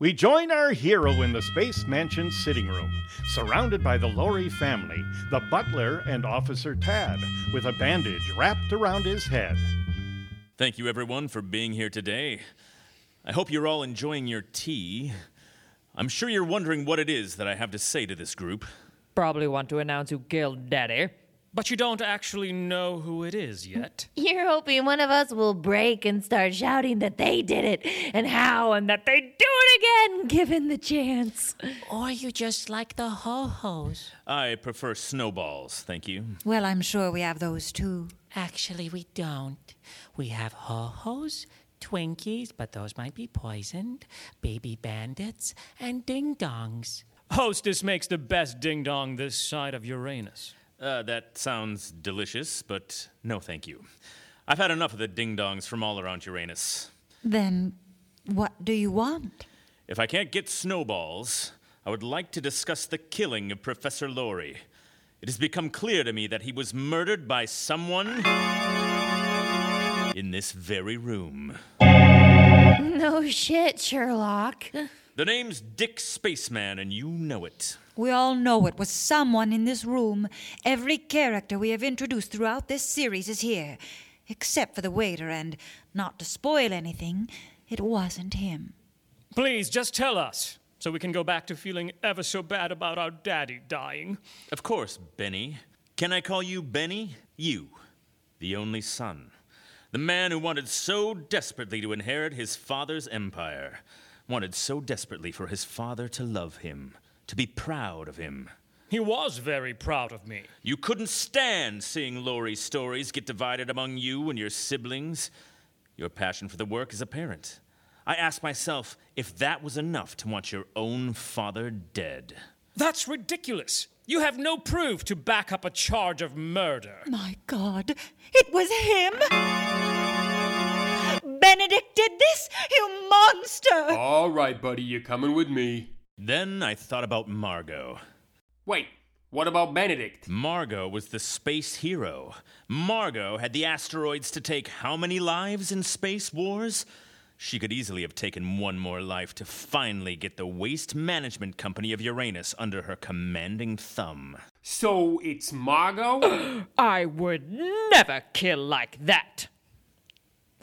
We join our hero in the Space Mansion sitting room, surrounded by the Lori family, the butler, and Officer Tad, with a bandage wrapped around his head. Thank you, everyone, for being here today. I hope you're all enjoying your tea. I'm sure you're wondering what it is that I have to say to this group. Probably want to announce who killed Daddy. But you don't actually know who it is yet. You're hoping one of us will break and start shouting that they did it and how and that they do it again given the chance. Or you just like the ho hos. I prefer snowballs, thank you. Well, I'm sure we have those too. Actually, we don't. We have ho hos, Twinkies, but those might be poisoned, baby bandits, and ding dongs. Hostess makes the best ding dong this side of Uranus. Uh, that sounds delicious, but no thank you. I've had enough of the ding dongs from all around Uranus. Then what do you want? If I can't get snowballs, I would like to discuss the killing of Professor Lorry. It has become clear to me that he was murdered by someone in this very room. No shit, Sherlock. The name's Dick Spaceman, and you know it. We all know it was someone in this room. Every character we have introduced throughout this series is here, except for the waiter, and not to spoil anything, it wasn't him. Please, just tell us, so we can go back to feeling ever so bad about our daddy dying. Of course, Benny. Can I call you Benny? You, the only son. The man who wanted so desperately to inherit his father's empire. Wanted so desperately for his father to love him, to be proud of him. He was very proud of me. You couldn't stand seeing Laurie's stories get divided among you and your siblings. Your passion for the work is apparent. I ask myself if that was enough to want your own father dead. That's ridiculous. You have no proof to back up a charge of murder. My God, it was him! Benedict did this, you monster! All right, buddy, you're coming with me. Then I thought about Margot. Wait, what about Benedict? Margot was the space hero. Margot had the asteroids to take how many lives in space wars? She could easily have taken one more life to finally get the Waste Management Company of Uranus under her commanding thumb. So it's Margot? I would never kill like that.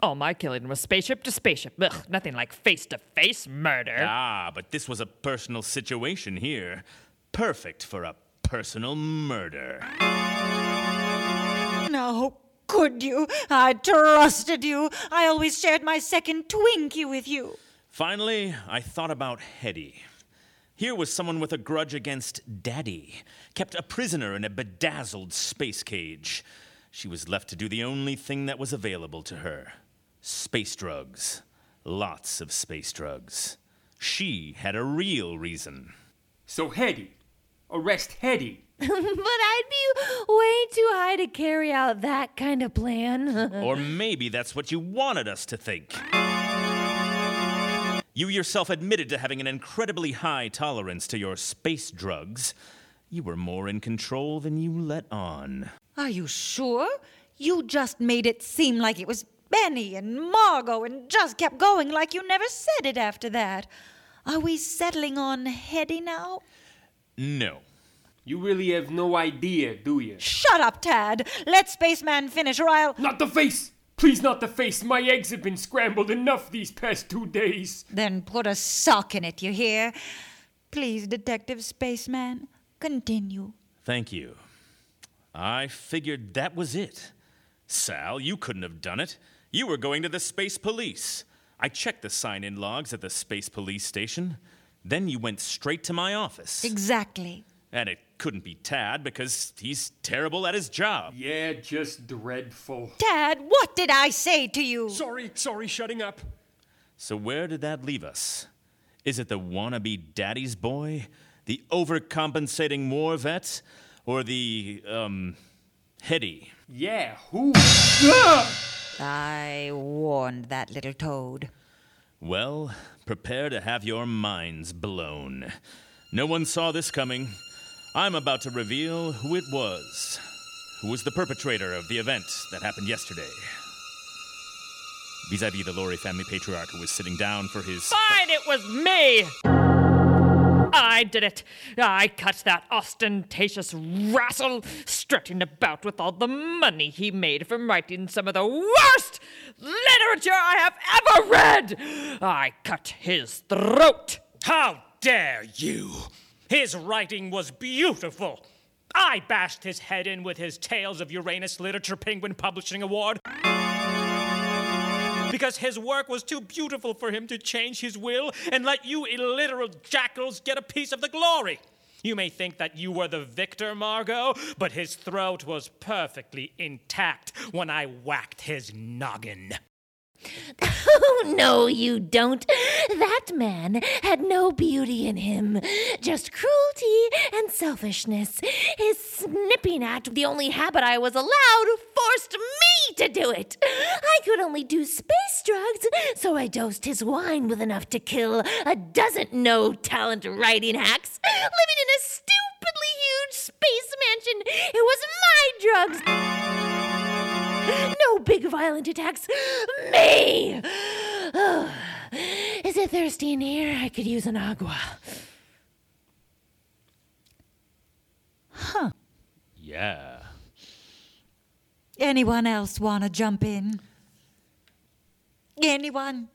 All my killing was spaceship to spaceship. Ugh, nothing like face to face murder. Ah, but this was a personal situation here. Perfect for a personal murder. No, could you? I trusted you. I always shared my second Twinkie with you. Finally, I thought about Hetty. Here was someone with a grudge against Daddy, kept a prisoner in a bedazzled space cage. She was left to do the only thing that was available to her space drugs. Lots of space drugs. She had a real reason. So Hetty. Arrest Hetty. but I'd be way too high to carry out that kind of plan. or maybe that's what you wanted us to think. You yourself admitted to having an incredibly high tolerance to your space drugs. You were more in control than you let on. Are you sure? You just made it seem like it was Benny and Margot and just kept going like you never said it after that. Are we settling on Hetty now? No. You really have no idea, do you? Shut up, Tad. Let Spaceman finish or I'll. Not the face! Please, not the face. My eggs have been scrambled enough these past two days. Then put a sock in it, you hear? Please, Detective Spaceman, continue. Thank you. I figured that was it. Sal, you couldn't have done it. You were going to the space police. I checked the sign in logs at the space police station. Then you went straight to my office. Exactly. And it couldn't be Tad because he's terrible at his job. Yeah, just dreadful. Tad, what did I say to you? Sorry, sorry, shutting up. So, where did that leave us? Is it the wannabe daddy's boy? The overcompensating war vet? Or the, um, Hetty? Yeah, who? I warned that little toad. Well, prepare to have your minds blown. No one saw this coming. I'm about to reveal who it was. Who was the perpetrator of the event that happened yesterday. vis a vis the Laurie family patriarch who was sitting down for his. Fine, it was me! I did it. I cut that ostentatious rascal strutting about with all the money he made from writing some of the worst literature I have ever read. I cut his throat. How dare you! His writing was beautiful. I bashed his head in with his Tales of Uranus Literature Penguin Publishing Award. Because his work was too beautiful for him to change his will and let you illiterate jackals get a piece of the glory. You may think that you were the victor, Margot, but his throat was perfectly intact when I whacked his noggin. Oh, no, you don't. That man had no beauty in him, just cruelty and selfishness. His snipping at the only habit I was allowed forced me to do it. I could only do space drugs, so I dosed his wine with enough to kill a dozen no talent writing hacks living in a stupidly huge space mansion. It was my drugs. No big violent attacks. Me! Oh, is it thirsty in here? I could use an agua. Huh. Yeah. Anyone else want to jump in? Anyone?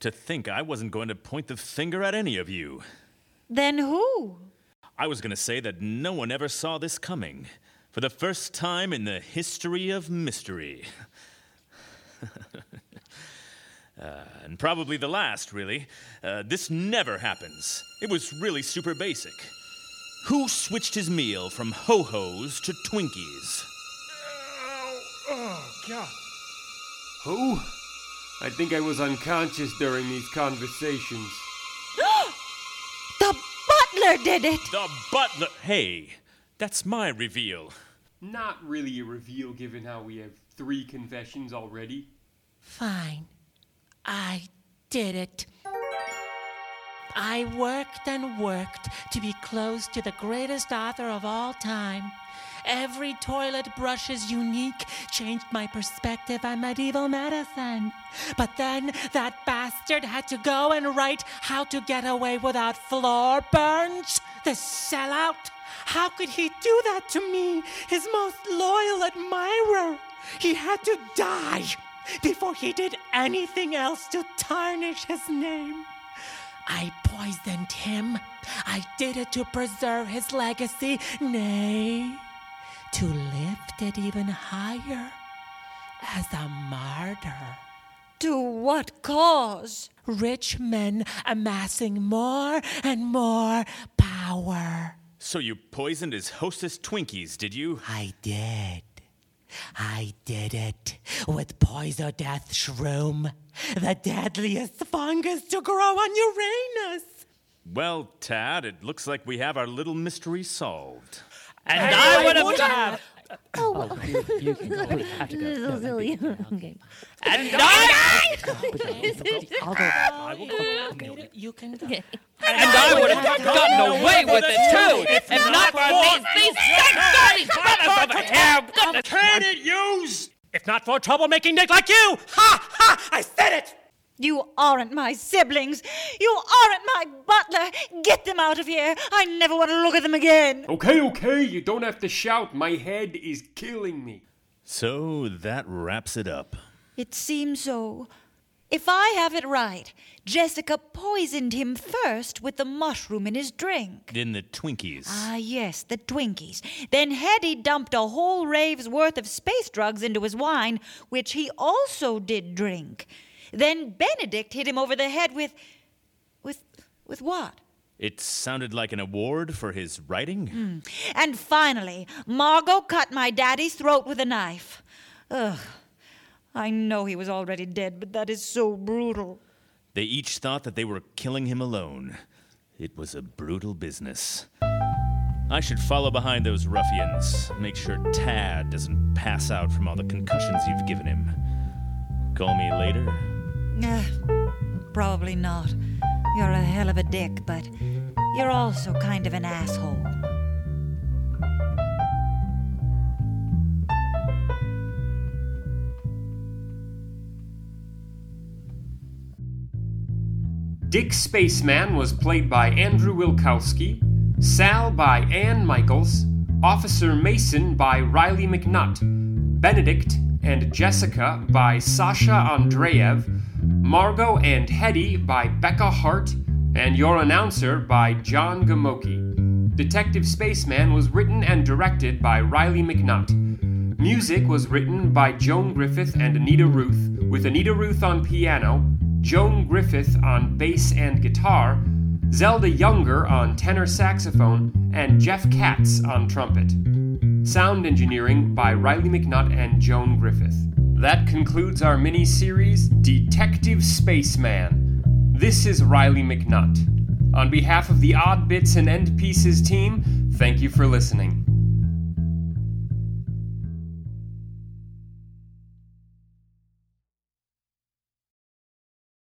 To think I wasn't going to point the finger at any of you. Then who? I was going to say that no one ever saw this coming. For the first time in the history of mystery. Uh, and probably the last, really. Uh, this never happens. It was really super basic. Who switched his meal from ho hos to Twinkies? Oh, God. Who? I think I was unconscious during these conversations. The butler did it! The butler. Hey, that's my reveal. Not really a reveal given how we have three confessions already. Fine. I did it. I worked and worked to be close to the greatest author of all time. Every toilet brush is unique, changed my perspective on medieval medicine. But then that bastard had to go and write How to Get Away Without Floor Burns. The sellout. How could he do that to me, his most loyal admirer? He had to die before he did anything else to tarnish his name. I poisoned him. I did it to preserve his legacy, nay, to lift it even higher as a martyr. To what cause? Rich men amassing more and more power. So you poisoned his hostess Twinkies, did you? I did. I did it with Poiso Death Shroom, the deadliest fungus to grow on Uranus. Well, Tad, it looks like we have our little mystery solved. And I would have. Oh, oh, well. You can go. We have to go. this is silly. okay. And I. I'll go. I will go. You can go. And I would have gotten away with it too, if not for these these fellas over here. Can it use? If not for troublemaking Nick like you! Ha! Ha! I said it! You aren't my siblings. You aren't my butler. Get them out of here. I never want to look at them again. Okay, okay, you don't have to shout. My head is killing me. So that wraps it up. It seems so. If I have it right, Jessica poisoned him first with the mushroom in his drink. Then the Twinkies. Ah, yes, the Twinkies. Then Hetty dumped a whole rave's worth of space drugs into his wine, which he also did drink. Then Benedict hit him over the head with. with. with what? It sounded like an award for his writing. Hmm. And finally, Margot cut my daddy's throat with a knife. Ugh. I know he was already dead, but that is so brutal. They each thought that they were killing him alone. It was a brutal business. I should follow behind those ruffians, make sure Tad doesn't pass out from all the concussions you've given him. Call me later. Uh, probably not. You're a hell of a dick, but you're also kind of an asshole. Dick Spaceman was played by Andrew Wilkowski, Sal by Ann Michaels, Officer Mason by Riley McNutt, Benedict and Jessica by Sasha Andreev, Margot and Hetty by Becca Hart, and your announcer by John Gamoki. Detective Spaceman was written and directed by Riley McNutt. Music was written by Joan Griffith and Anita Ruth, with Anita Ruth on piano, Joan Griffith on bass and guitar, Zelda Younger on tenor saxophone, and Jeff Katz on trumpet. Sound engineering by Riley McNutt and Joan Griffith. That concludes our mini series, Detective Spaceman. This is Riley McNutt. On behalf of the Odd Bits and End Pieces team, thank you for listening.